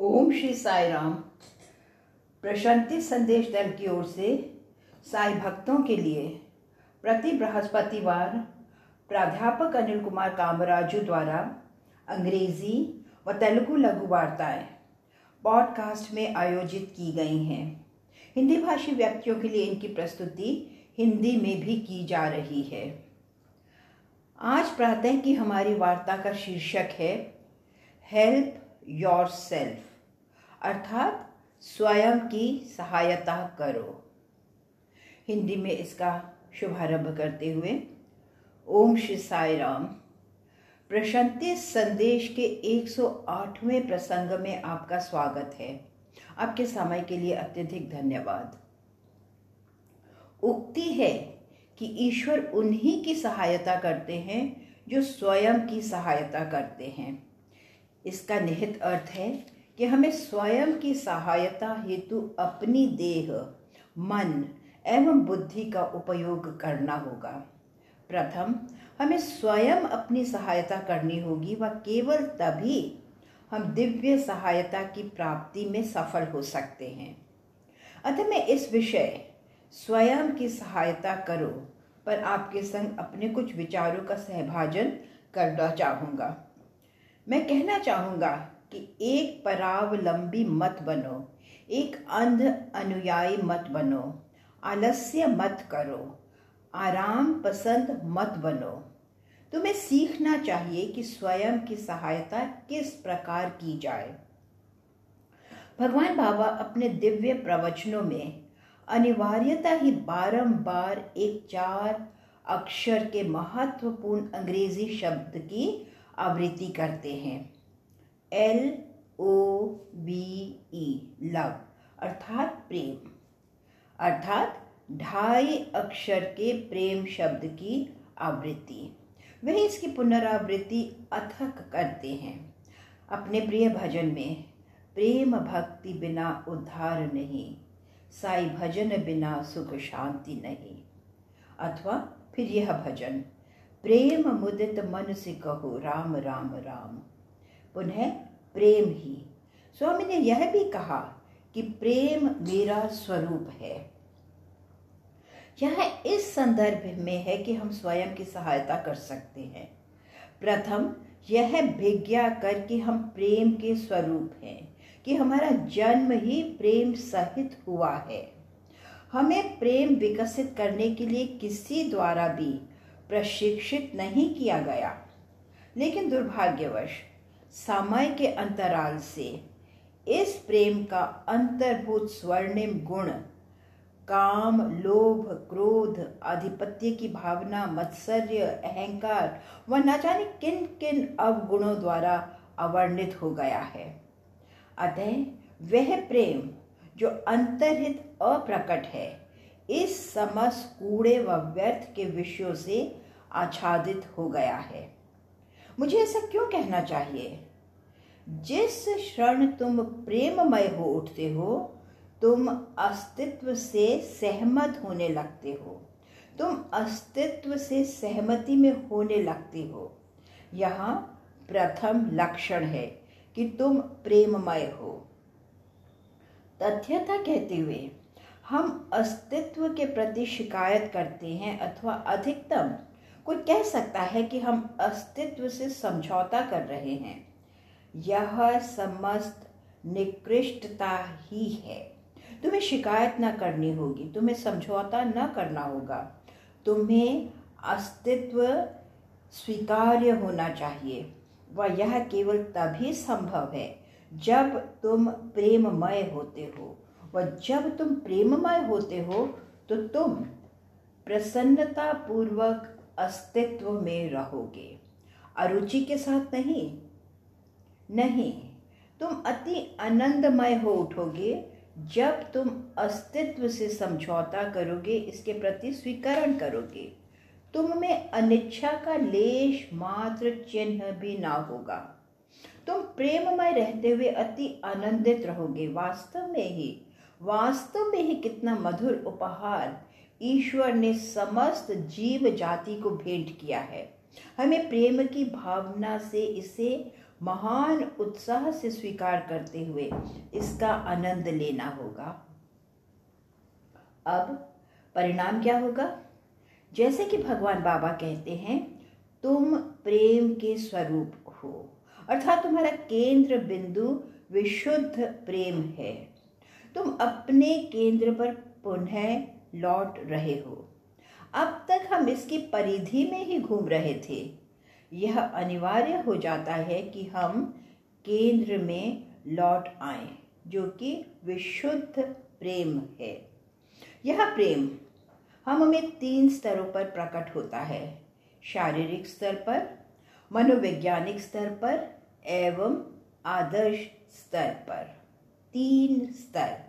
ओम श्री साई राम प्रशांति संदेश दल की ओर से साई भक्तों के लिए प्रति बृहस्पतिवार प्राध्यापक अनिल कुमार कामराजू द्वारा अंग्रेज़ी व तेलुगु लघु वार्ताएँ पॉडकास्ट में आयोजित की गई हैं। हिंदी भाषी व्यक्तियों के लिए इनकी प्रस्तुति हिंदी में भी की जा रही है। आज प्रातः की हमारी वार्ता का शीर्षक है, हेल्प योर सेल्फ अर्थात स्वयं की सहायता करो। हिंदी में इसका शुभारंभ करते हुए, ओम श्री साई राम। प्रशांति संदेश के 108वें प्रसंग में आपका स्वागत है। आपके समय के लिए अत्यधिक धन्यवाद। उक्ति है कि ईश्वर उन्हीं की सहायता करते हैं जो स्वयं की सहायता करते हैं। इसका निहित अर्थ है कि हमें स्वयं की सहायता हेतु अपनी देह, मन एवं बुद्धि का उपयोग करना होगा। प्रथम, हमें स्वयं अपनी सहायता करनी होगी व केवल तभी हम दिव्य सहायता की प्राप्ति में सफल हो सकते हैं। अतः मैं इस विषय, स्वयं की सहायता करो पर आपके संग अपने कुछ विचारों का सहभाजन करना चाहूँगा। मैं कहना चाहूँगा कि एक परावलंबी मत बनो, एक अंध अनुयायी मत बनो, आलस्य मत करो, आराम पसंद मत बनो। तुम्हें सीखना चाहिए कि स्वयं की सहायता किस प्रकार की जाए। भगवान बाबा अपने दिव्य प्रवचनों में अनिवार्यता ही बारंबार एक चार अक्षर के महत्वपूर्ण अंग्रेज़ी शब्द की आवृत्ति करते हैं। L O B E love अर्थात प्रेम। अर्थात ढाई अक्षर के प्रेम शब्द की आवृत्ति। वही इसकी पुनरावृत्ति अथक करते हैं। अपने प्रिय भजन में, प्रेम भक्ति बिना उद्धार नहीं, साई भजन बिना सुख शांति नहीं। अथवा फिर यह भजन प्रेम मुदित मन से कहो, राम राम राम। पुनः प्रेम ही। स्वामी ने यह भी कहा कि प्रेम मेरा स्वरूप है। यह इस संदर्भ में है कि हम स्वयं की सहायता कर सकते हैं। प्रथम, यह भिज्ञा कर कि हम प्रेम के स्वरूप हैं, कि हमारा जन्म ही प्रेम सहित हुआ है। हमें प्रेम विकसित करने के लिए किसी द्वारा भी प्रशिक्षित नहीं किया गया। लेकिन दुर्भाग्यवश, समय के अंतराल से इस प्रेम का अंतर्भूत स्वर्णिम गुण, काम, लोभ, क्रोध, आधिपत्य की भावना, मत्सर्य, अहंकार व न जाने किन किन अवगुणों द्वारा अवर्णित हो गया है। अतः वह प्रेम जो अंतरहित अप्रकट है इस समस्त कूड़े व व्यर्थ के विषयों से आच्छादित हो गया है। मुझे ऐसा क्यों कहना चाहिए? जिस क्षण तुम प्रेममय हो उठते हो, तुम अस्तित्व से सहमत होने लगते हो। तुम अस्तित्व से सहमति में होने लगते हो। यहाँ प्रथम लक्षण है कि तुम प्रेममय हो। तथ्यता कहते हुए हम अस्तित्व के प्रति शिकायत करते हैं अथवा अधिकतम कोई कह सकता है कि हम अस्तित्व से समझौता कर रहे हैं। यह समस्त निकृष्टता ही है। तुम्हें शिकायत न करनी होगी, तुम्हें समझौता न करना होगा। तुम्हें अस्तित्व स्वीकार्य होना चाहिए वह यह केवल तभी संभव है जब तुम प्रेममय होते हो। व जब तुम प्रेममय होते हो तो तुम प्रसन्नता पूर्वक अस्तित्व में रहोगे। अरुचि के साथ नहीं नहीं, तुम अति आनंदमय हो उठोगे। जब तुम अस्तित्व से समझौता करोगे, इसके प्रति स्वीकरण करोगे, तुम में अनिच्छा का लेश मात्र चिन्ह भी ना होगा। तुम प्रेममय रहते हुए अति आनंदित रहोगे, वास्तव में ही वास्तव में ही कितना मधुर उपहार ईश्वर ने समस्त जीव जाति को भेंट किया है। हमें प्रेम की भावना से इसे महान उत्साह से स्वीकार करते हुए इसका आनंद लेना होगा। अब परिणाम क्या होगा? जैसे कि भगवान बाबा कहते हैं, तुम प्रेम के स्वरूप हो। अर्थात तुम्हारा केंद्र बिंदु विशुद्ध प्रेम है। तुम अपने केंद्र पर पुनः लौट रहे हो। अब तक हम इसकी परिधि में ही घूम रहे थे। यह अनिवार्य हो जाता है कि हम केंद्र में लौट आए, जो कि विशुद्ध प्रेम है। यह प्रेम हम में तीन स्तरों पर प्रकट होता है। शारीरिक स्तर पर, मनोवैज्ञानिक स्तर पर एवं आदर्श स्तर पर। तीन स्तर।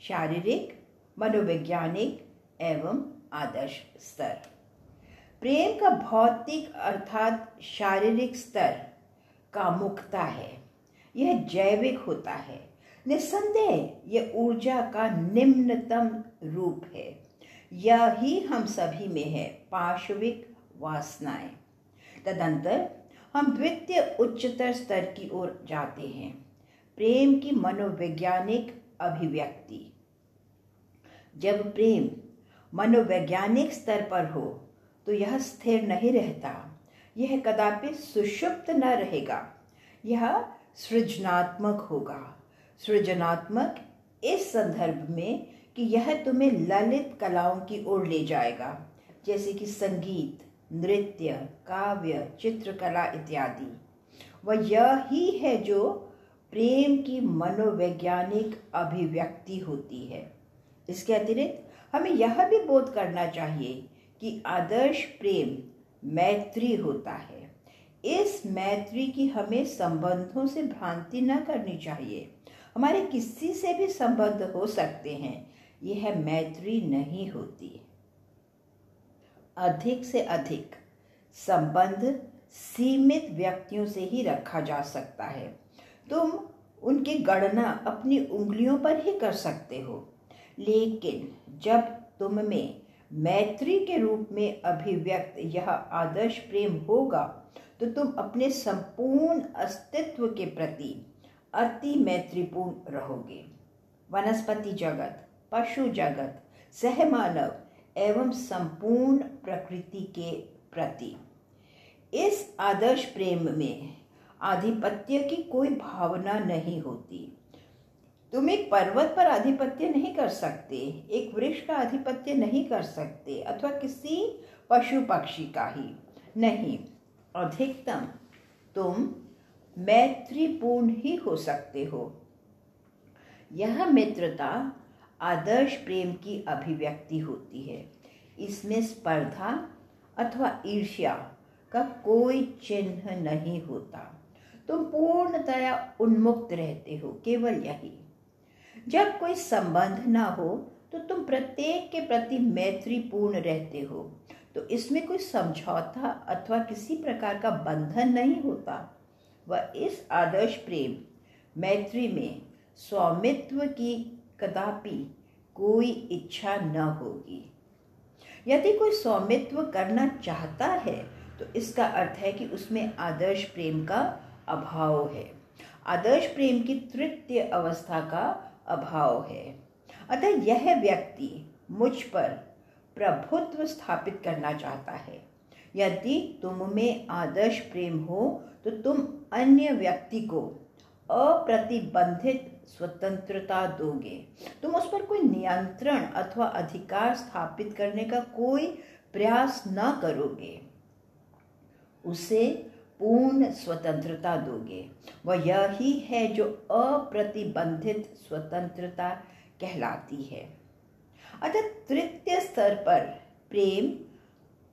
शारीरिक, मनोवैज्ञानिक एवं आदर्श स्तर। प्रेम का भौतिक अर्थात शारीरिक स्तर का मुक्ता है। यह जैविक होता है। निस्संदेह यह ऊर्जा का निम्नतम रूप है। यह ही हम सभी में है, पार्श्विक वासनाएँ। तदंतर हम द्वितीय उच्चतर स्तर की ओर जाते हैं। प्रेम की मनोवैज्ञानिक अभिव्यक्ति। जब प्रेम मनोवैज्ञानिक स्तर पर हो तो यह स्थिर नहीं रहता। यह कदापि सुषुप्त न रहेगा। यह सृजनात्मक होगा। सृजनात्मक इस संदर्भ में कि यह तुम्हें ललित कलाओं की ओर ले जाएगा, जैसे कि संगीत, नृत्य, काव्य, चित्रकला इत्यादि। वह यह ही है जो प्रेम की मनोवैज्ञानिक अभिव्यक्ति होती है। इसके अतिरिक्त, हमें यह भी बोध करना चाहिए कि आदर्श प्रेम मैत्री होता है। इस मैत्री की हमें संबंधों से भ्रांति न करनी चाहिए। हमारे किसी से भी संबंध हो सकते हैं, यह मैत्री नहीं होती। अधिक से अधिक संबंध सीमित व्यक्तियों से ही रखा जा सकता है। तुम उनकी गणना अपनी उंगलियों पर ही कर सकते हो। लेकिन जब तुम में मैत्री के रूप में अभिव्यक्त यह आदर्श प्रेम होगा तो तुम अपने संपूर्ण अस्तित्व के प्रति अति मैत्रीपूर्ण रहोगे। वनस्पति जगत, पशु जगत, सहमानव एवं संपूर्ण प्रकृति के प्रति। इस आदर्श प्रेम में आधिपत्य की कोई भावना नहीं होती। तुम एक पर्वत पर आधिपत्य नहीं कर सकते, एक वृक्ष का आधिपत्य नहीं कर सकते, अथवा किसी पशु पक्षी का ही नहीं। अधिकतम, तुम मैत्रीपूर्ण ही हो सकते हो। यह मित्रता, आदर्श प्रेम की अभिव्यक्ति होती है। इसमें स्पर्धा अथवा ईर्ष्या का कोई चिन्ह नहीं होता। तुम पूर्णतया उन्मुक्त रहते हो, केवल यही। जब कोई संबंध ना हो तो तुम प्रत्येक के प्रति मैत्रीपूर्ण रहते हो। तो इसमें कोई समझौता अथवा किसी प्रकार का बंधन नहीं होता। वह इस आदर्श प्रेम, मैत्री में स्वामित्व की कदापि कोई इच्छा न होगी। यदि कोई स्वामित्व करना चाहता है तो इसका अर्थ है कि उसमें आदर्श प्रेम का अभाव है। आदर्श प्रेम की तृतीय अवस्था का अभाव है। अतः यह व्यक्ति मुझ पर प्रभुत्व स्थापित करना चाहता है। यदि तुम में आदर्श प्रेम हो तो तुम अन्य व्यक्ति को अप्रतिबंधित स्वतंत्रता दोगे। तुम उस पर कोई नियंत्रण अथवा अधिकार स्थापित करने का कोई प्रयास न करोगे। उसे पूर्ण स्वतंत्रता दोगे। वह यही है जो अप्रतिबंधित स्वतंत्रता कहलाती है। अतः तृतीय स्तर पर प्रेम,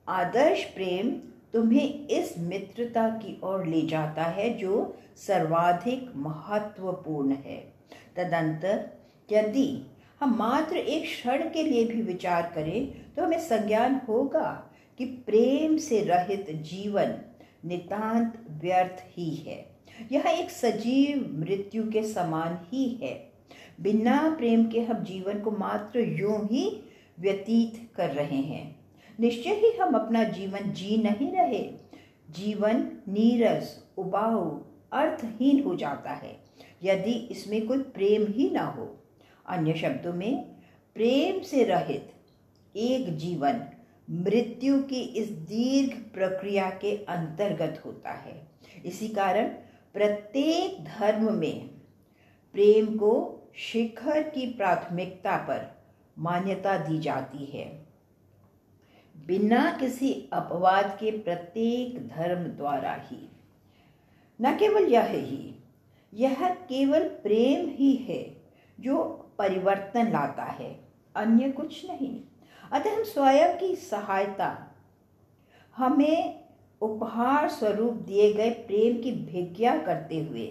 आदर्श प्रेम तुम्हें इस मित्रता की ओर ले जाता है जो सर्वाधिक महत्वपूर्ण है। तदंतर यदि हम मात्र एक क्षण के लिए भी विचार करें तो हमें संज्ञान होगा कि प्रेम से रहित जीवन नितांत व्यर्थ ही है। यह एक सजीव मृत्यु के समान ही है। बिना प्रेम के हम जीवन को मात्र यूँ ही व्यतीत कर रहे हैं। निश्चय ही हम अपना जीवन जी नहीं रहे। जीवन नीरस, उबाऊ, अर्थहीन हो जाता है, यदि इसमें कोई प्रेम ही ना हो। अन्य शब्दों में, प्रेम से रहित एक जीवन मृत्यु की इस दीर्घ प्रक्रिया के अंतर्गत होता है। इसी कारण प्रत्येक धर्म में प्रेम को शिखर की प्राथमिकता पर मान्यता दी जाती है। बिना किसी अपवाद के प्रत्येक धर्म द्वारा ही, न केवल यह ही, यह केवल प्रेम ही है जो परिवर्तन लाता है, अन्य कुछ नहीं। अतः हम स्वयं की सहायता, हमें उपहार स्वरूप दिए गए प्रेम की भिज्ञा करते हुए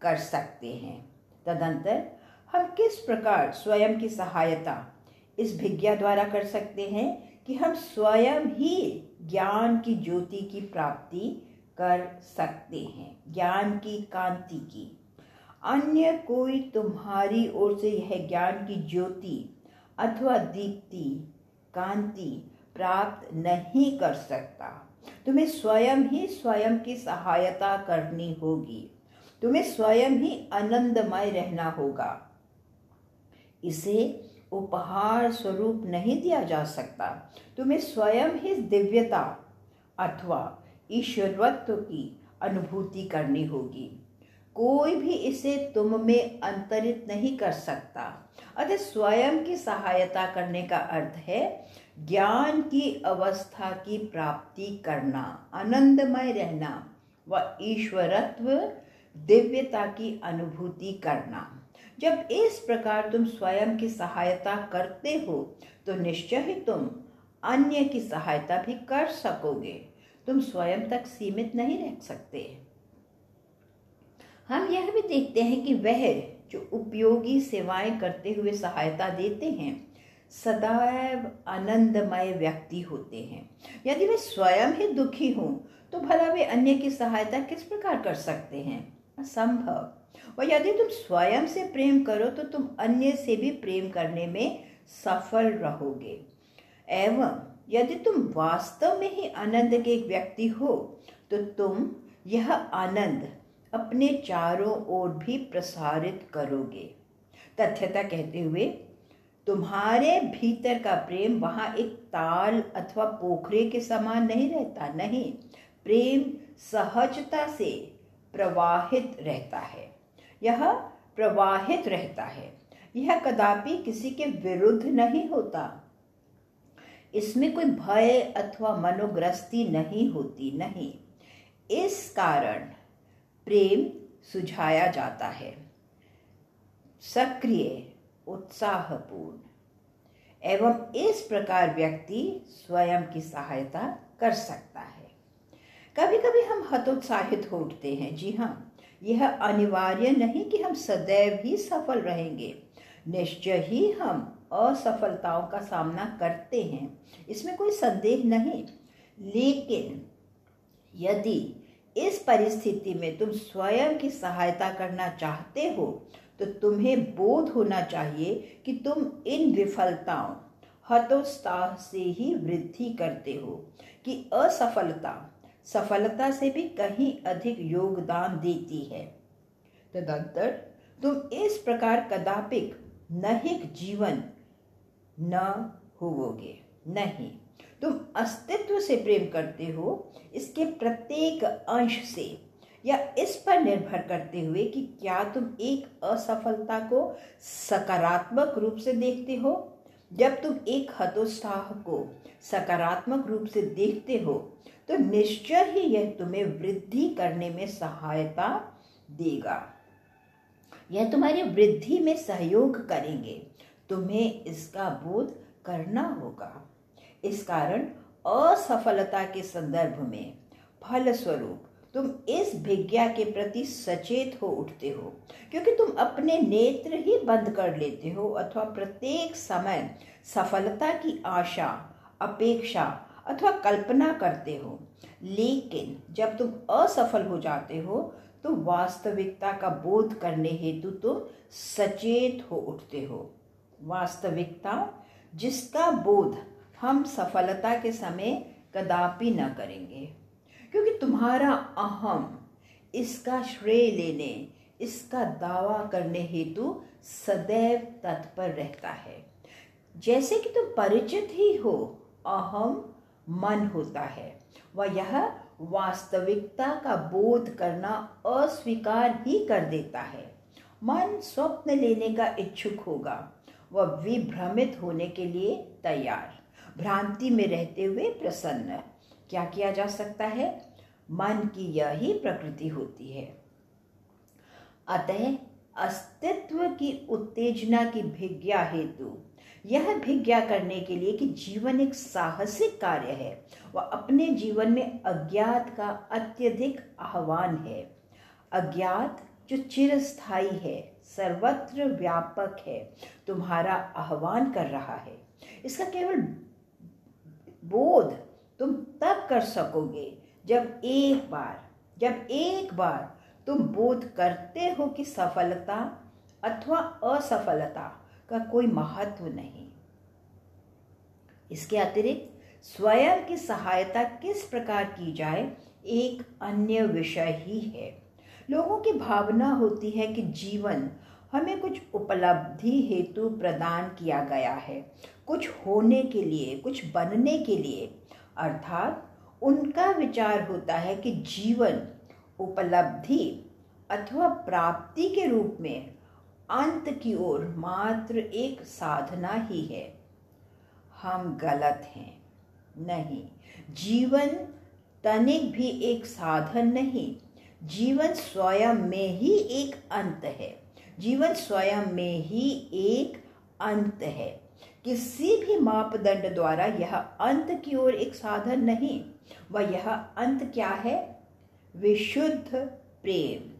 कर सकते हैं। तदंतर हम किस प्रकार स्वयं की सहायता इस भिज्ञा द्वारा कर सकते हैं कि हम स्वयं ही ज्ञान की ज्योति की प्राप्ति कर सकते हैं, ज्ञान की कांति की। अन्य कोई तुम्हारी ओर से यह ज्ञान की ज्योति अथवा दीप्ति कांति प्राप्त नहीं कर सकता। तुम्हें स्वयं ही स्वयं की सहायता करनी होगी। तुम्हें स्वयं ही आनंदमय रहना होगा। इसे उपहार स्वरूप नहीं दिया जा सकता। तुम्हें स्वयं ही दिव्यता अथवा ईश्वरत्व की अनुभूति करनी होगी। कोई भी इसे तुम में अंतरित नहीं कर सकता। अतः स्वयं की सहायता करने का अर्थ है ज्ञान की अवस्था की प्राप्ति करना, आनंदमय रहना व ईश्वरत्व, दिव्यता की अनुभूति करना। जब इस प्रकार तुम स्वयं की सहायता करते हो तो निश्चय ही तुम अन्य की सहायता भी कर सकोगे। तुम स्वयं तक सीमित नहीं रह सकते। हम यह भी देखते हैं कि वह जो उपयोगी सेवाएँ करते हुए सहायता देते हैं, सदैव आनंदमय व्यक्ति होते हैं। यदि वे स्वयं ही दुखी हों तो भला वे अन्य की सहायता किस प्रकार कर सकते हैं? असंभव। और यदि तुम स्वयं से प्रेम करो तो तुम अन्य से भी प्रेम करने में सफल रहोगे। एवं यदि तुम वास्तव में ही आनंद के एक व्यक्ति हो तो तुम, यह आनंद अपने चारों ओर भी प्रसारित करोगे। तथ्यता कहते हुए, तुम्हारे भीतर का प्रेम वहाँ एक ताल अथवा पोखरे के समान नहीं रहता, नहीं। प्रेम सहजता से प्रवाहित रहता है। यह प्रवाहित रहता है। यह कदापि किसी के विरुद्ध नहीं होता। इसमें कोई भय अथवा मनोग्रस्ती नहीं होती, नहीं। इस कारण प्रेम सुझाया जाता है। सक्रिय, उत्साहपूर्ण एवं इस प्रकार व्यक्ति स्वयं की सहायता कर सकता है। कभी कभी हम हतोत्साहित हो उठते हैं, जी हाँ यह अनिवार्य नहीं कि हम सदैव ही सफल रहेंगे। निश्चय ही हम असफलताओं का सामना करते हैं। इसमें कोई संदेह नहीं। लेकिन यदि इस परिस्थिति में तुम स्वयं की सहायता करना चाहते हो तो तुम्हें बोध होना चाहिए कि तुम इन विफलताओं हतोत्साह से ही वृद्धि करते हो, कि असफलता, सफलता से भी कहीं अधिक योगदान देती है। तदंतर तुम इस प्रकार कदापिक नहिक जीवन न होवोगे, नहीं। तुम अस्तित्व से प्रेम करते हो, इसके प्रत्येक अंश से, या इस पर निर्भर करते हुए कि क्या तुम एक असफलता को सकारात्मक रूप से देखते हो? जब तुम एक हतोत्साह को सकारात्मक रूप से देखते हो तो निश्चय ही यह तुम्हें वृद्धि करने में सहायता देगा। यह तुम्हारी वृद्धि में सहयोग करेंगे। तुम्हें इसका बोध करना होगा। इस कारण असफलता के संदर्भ में फलस्वरूप तुम इस भिज्ञा के प्रति सचेत हो उठते हो, क्योंकि तुम अपने नेत्र ही बंद कर लेते हो अथवा प्रत्येक समय सफलता की आशा, अपेक्षा अथवा कल्पना करते हो। लेकिन जब तुम असफल हो जाते हो तो वास्तविकता का बोध करने हेतु तुम सचेत हो उठते हो। वास्तविकता जिसका बोध हम सफलता के समय कदापि न करेंगे। क्योंकि तुम्हारा अहम, इसका श्रेय लेने, इसका दावा करने हेतु सदैव तत्पर रहता है। जैसे कि तुम परिचित ही हो, अहम मन होता है। वह यह वास्तविकता का बोध करना अस्वीकार ही कर देता है। मन स्वप्न लेने का इच्छुक होगा। वह विभ्रमित होने के लिए तैयार। भ्रांति में रहते हुए प्रसन्न क्या किया जा सकता है? मन की यही प्रकृति होती है। अतः अस्तित्व की उत्तेजना की भिज्ञा हेतु, यह भिज्ञा करने के लिए कि जीवन एक साहसिक कार्य है। वह अपने जीवन में अज्ञात का अत्यधिक आह्वान है। अज्ञात जो चिरस्थाई है, सर्वत्र व्यापक है, तुम्हारा आह्वान कर रहा है। इसका केवल बोध तुम तब कर सकोगे जब एक बार, जब एक बार तुम बोध करते हो कि सफलता अथवा असफलता का कोई महत्व नहीं। इसके अतिरिक्त स्वयं की सहायता किस प्रकार की जाए, एक अन्य विषय ही है। लोगों की भावना होती है कि जीवन हमें कुछ उपलब्धि हेतु प्रदान किया गया है। कुछ होने के लिए, कुछ बनने के लिए। अर्थात उनका विचार होता है कि जीवन उपलब्धि अथवा प्राप्ति के रूप में अंत की ओर मात्र एक साधना ही है। हम गलत हैं। नहीं, जीवन तनिक भी एक साधन नहीं। जीवन स्वयं में ही एक अंत है। जीवन स्वयं में ही एक अंत है। किसी भी मापदंड द्वारा यह अंत की ओर एक साधन नहीं, वह यह अंत क्या है? विशुद्ध प्रेम।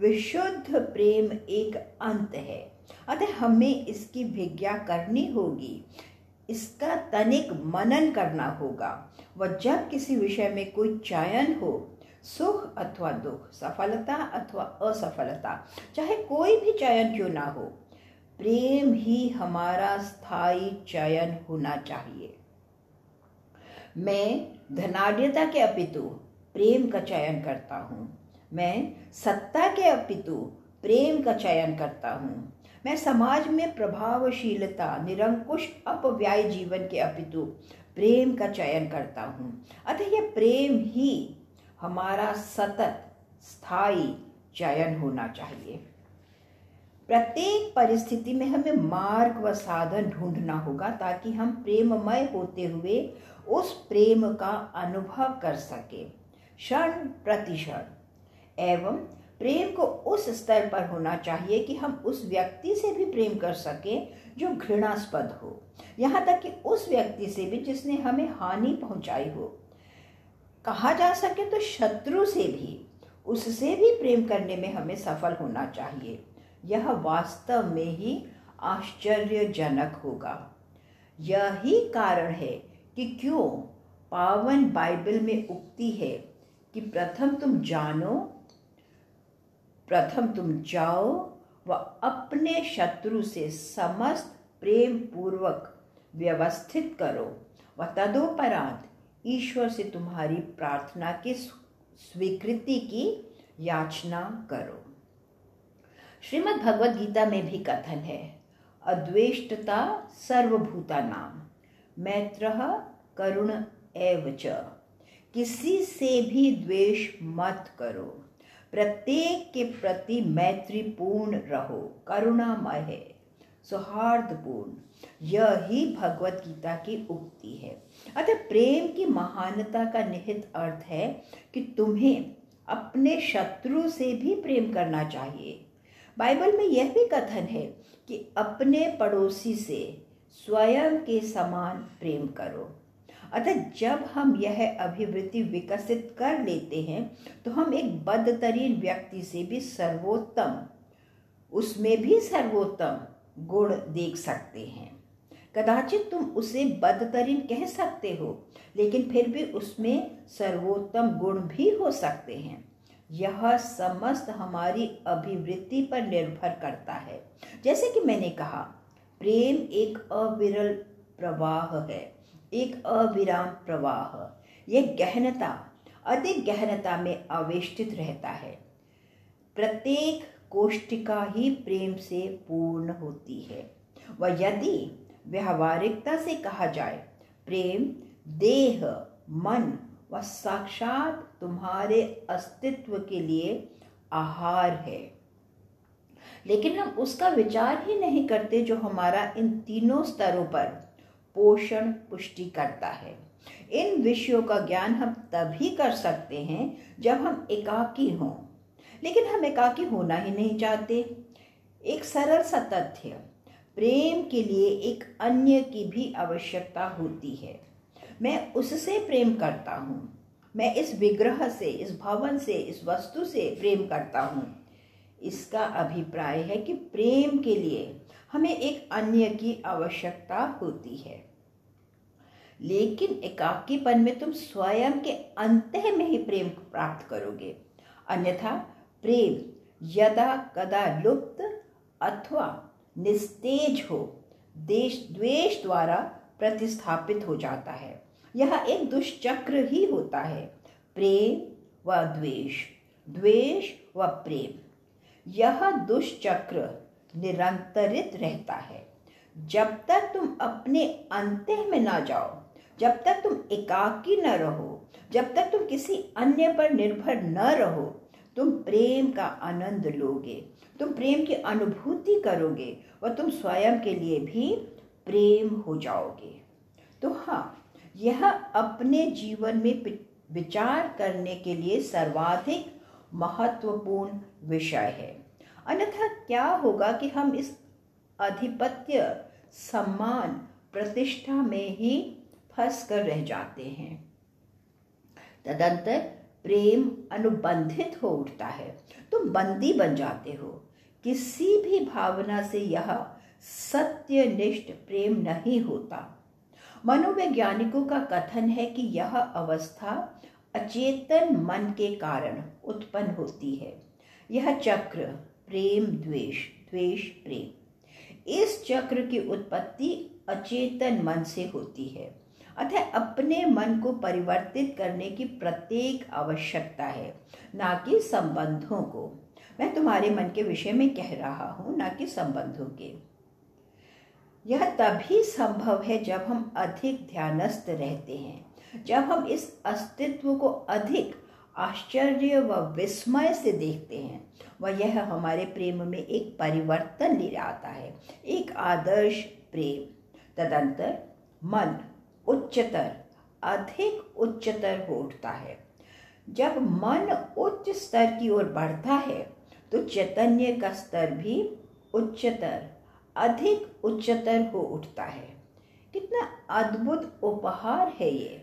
विशुद्ध प्रेम एक अंत है। अतः हमें इसकी भिज्ञा करनी होगी। इसका तनिक मनन करना होगा। वह जब किसी विषय में कोई चयन हो, सुख अथवा दुख, सफलता अथवा असफलता, चाहे कोई भी चयन क्यों ना हो प्रेम ही हमारा स्थायी चयन होना चाहिए। मैं धनाढ़ता के अपितु प्रेम का चयन करता हूँ। मैं सत्ता के अपितु प्रेम का चयन करता हूँ। मैं समाज में प्रभावशीलता, निरंकुश, अपव्याय जीवन के अपितु प्रेम का चयन करता हूँ। अतः यह प्रेम ही हमारा सतत, स्थायी चयन होना चाहिए। प्रत्येक परिस्थिति में हमें मार्ग व साधन ढूंढना होगा ताकि हम प्रेममय होते हुए उस प्रेम का अनुभव कर सके। क्षण प्रतिक्षण एवं प्रेम को उस स्तर पर होना चाहिए कि हम उस व्यक्ति से भी प्रेम कर सकें जो घृणास्पद हो। यहाँ तक कि उस व्यक्ति से भी जिसने हमें हानि पहुंचाई हो। कहा जा सके तो शत्रु से भी, उससे भी प्रेम करने में हमें सफल होना चाहिए। यह वास्तव में ही आश्चर्यजनक होगा। यही कारण है कि क्यों पावन बाइबल में उक्ति है कि प्रथम तुम जानो, प्रथम तुम जाओ व अपने शत्रु से समस्त प्रेम पूर्वक व्यवस्थित करो व तदोपरांत ईश्वर से तुम्हारी प्रार्थना की स्वीकृति की याचना करो। श्रीमद् भगवद गीता में भी कथन है, अद्वेष्टता सर्वभूता नाम, मैत्र करुण एव च। किसी से भी द्वेष मत करो, प्रत्येक के प्रति मैत्रीपूर्ण रहो, करुणामय है, सौहार्दपूर्ण। यह भगवत गीता की उक्ति है। अतः प्रेम की महानता का निहित अर्थ है कि तुम्हें अपने शत्रु से भी प्रेम करना चाहिए। बाइबल में यह भी कथन है कि अपने पड़ोसी से स्वयं के समान प्रेम करो। अतः जब हम यह अभिवृत्ति विकसित कर लेते हैं तो हम एक बदतरीन व्यक्ति से भी सर्वोत्तम, उसमें भी सर्वोत्तम गुण देख सकते हैं। कदाचित तुम उसे बदतरीन कह सकते हो, लेकिन फिर भी उसमें सर्वोत्तम गुण भी हो सकते हैं। यह समस्त हमारी अभिवृत्ति पर निर्भर करता है। जैसे कि मैंने कहा, प्रेम एक अविरल प्रवाह है, एक अविराम प्रवाह। यह गहनता, अधिक गहनता में आवेष्टित रहता है। प्रत्येक कोष्टिका ही प्रेम से पूर्ण होती है। व यदि व्यवहारिकता से कहा जाए, प्रेम, देह, मन व साक्षात तुम्हारे अस्तित्व के लिए आहार है। लेकिन हम उसका विचार ही नहीं करते जो हमारा इन तीनों स्तरों पर पोषण पुष्टि करता है। इन विषयों का ज्ञान हम तभी कर सकते हैं जब हम एकाकी हों। लेकिन हम एकाकी होना ही नहीं चाहते। एक सरल सा तथ्य, प्रेम के लिए एक अन्य की भी आवश्यकता होती है। मैं उससे प्रेम करता हूँ। मैं इस विग्रह से, इस भवन से, इस वस्तु से प्रेम करता हूँ। इसका अभिप्राय है कि प्रेम के लिए हमें एक अन्य की आवश्यकता होती है। लेकिन एकाकीपन में तुम स्वयं के अंत में ही प्रेम प्राप्त करोगे। अन्यथा प्रेम यदा कदा लुप्त अथवा निस्तेज हो देश द्वेष द्वारा प्रतिस्थापित हो जाता है। यह एक दुष्चक्र ही होता है। प्रेम व द्वेष द्वेष व प्रेम। यह दुष्चक्र निरंतरित रहता है। जब तक तुम अपने अंत में ना जाओ, जब तक तुम एकाकी न रहो, जब तक तुम किसी अन्य पर निर्भर न रहो, तुम प्रेम का आनंद लोगे, तुम प्रेम की अनुभूति करोगे और तुम स्वयं के लिए भी प्रेम हो जाओगे। तो हाँ यह अपने जीवन में विचार करने के लिए सर्वाधिक महत्वपूर्ण विषय है। अन्यथा क्या होगा कि हम इस आधिपत्य सम्मान प्रतिष्ठा में ही फंस कर रह जाते हैं। तदंतर प्रेम अनुबंधित हो उठता है। तुम बंदी बन जाते हो। किसी भी भावना से यह सत्यनिष्ठ प्रेम नहीं होता। मनोवैज्ञानिकों का कथन है कि यह अवस्था अचेतन मन के कारण उत्पन्न होती है। यह चक्र, प्रेम, द्वेष द्वेष, प्रेम। इस चक्र की उत्पत्ति अचेतन मन से होती है। अतः अपने मन को परिवर्तित करने की प्रत्येक आवश्यकता है, ना कि संबंधों को। मैं तुम्हारे मन के विषय में कह रहा हूँ, ना कि संबंधों के। यह तभी संभव है जब हम अधिक ध्यानस्थ रहते हैं, जब हम इस अस्तित्व को अधिक आश्चर्य व विस्मय से देखते हैं। वह यह हमारे प्रेम में एक परिवर्तन ले आता है, एक आदर्श प्रेम। तदंतर मन उच्चतर, अधिक उच्चतर हो उठता है। जब मन उच्च स्तर की ओर बढ़ता है तो चैतन्य का स्तर भी उच्चतर अधिक उच्चतर हो उठता है। कितना अद्भुत उपहार है ये।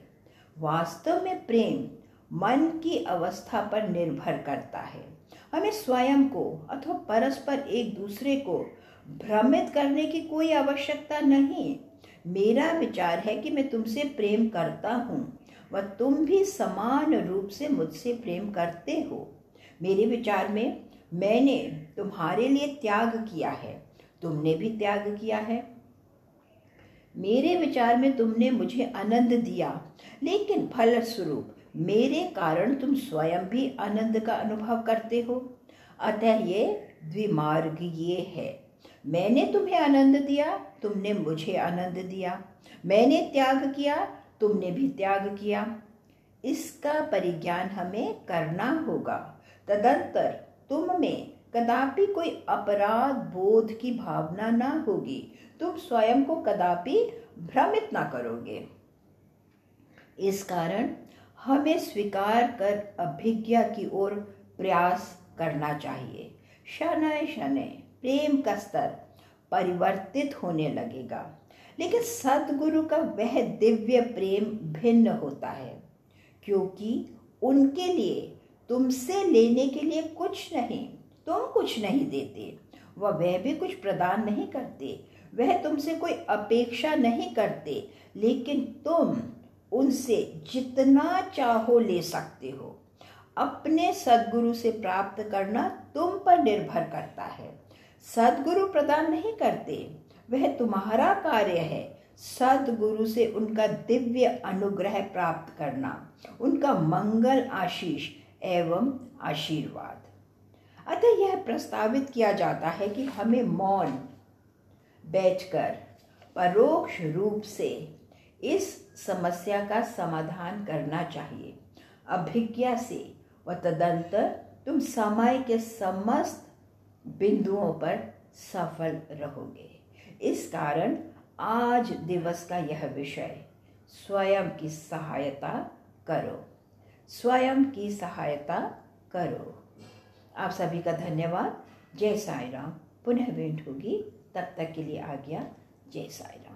वास्तव में प्रेम मन की अवस्था पर निर्भर करता है। हमें स्वयं को अथवा परस्पर एक दूसरे को भ्रमित करने की कोई आवश्यकता नहीं। मेरा विचार है कि मैं तुमसे प्रेम करता हूँ। व तुम भी समान रूप से मुझसे प्रेम करते हो। मेरे विचार में मैंने तुम्हारे लिए त्याग किया है। तुमने भी त्याग किया है। मेरे विचार में तुमने मुझे आनंद दिया, लेकिन फलस्वरूप मेरे कारण तुम स्वयं भी आनंद का अनुभव करते हो। अतः ये द्विमार्ग ये है। मैंने तुम्हें आनंद दिया, तुमने मुझे आनंद दिया। मैंने त्याग किया, तुमने भी त्याग किया। इसका परिज्ञान हमें करना होगा। तदंतर तुम में कदापि कोई अपराध, बोध की भावना ना होगी, तुम स्वयं को कदापि भ्रमित ना करोगे। इस कारण हमें स्वीकार कर अभिज्ञा की ओर प्रयास करना चाहिए। शनय शनय प्रेम का स्तर परिवर्तित होने लगेगा, लेकिन सदगुरु का वह दिव्य प्रेम भिन्न होता है, क्योंकि उनके लिए, तुमसे लेने के लिए कुछ नहीं। तुम कुछ नहीं देते वह वह भी कुछ प्रदान नहीं करते। वह तुमसे कोई अपेक्षा नहीं करते, लेकिन तुम उनसे जितना चाहो ले सकते हो। अपने सदगुरु से प्राप्त करना तुम पर निर्भर करता है। सदगुरु प्रदान नहीं करते, वह तुम्हारा कार्य है। सदगुरु से उनका दिव्य अनुग्रह प्राप्त करना, उनका मंगल आशीष एवं आशीर्वाद। अतः यह प्रस्तावित किया जाता है कि हमें मौन बैठकर परोक्ष रूप से इस समस्या का समाधान करना चाहिए। अभिज्ञा से व तदंतर तुम समय के समस्त बिंदुओं पर सफल रहोगे। इस कारण आज दिवस का यह विषय, स्वयं की सहायता करो। स्वयं की सहायता करो। आप सभी का धन्यवाद। जय साई राम पुनः भेंट होगी। तब तक के लिए आ गया जय साई राम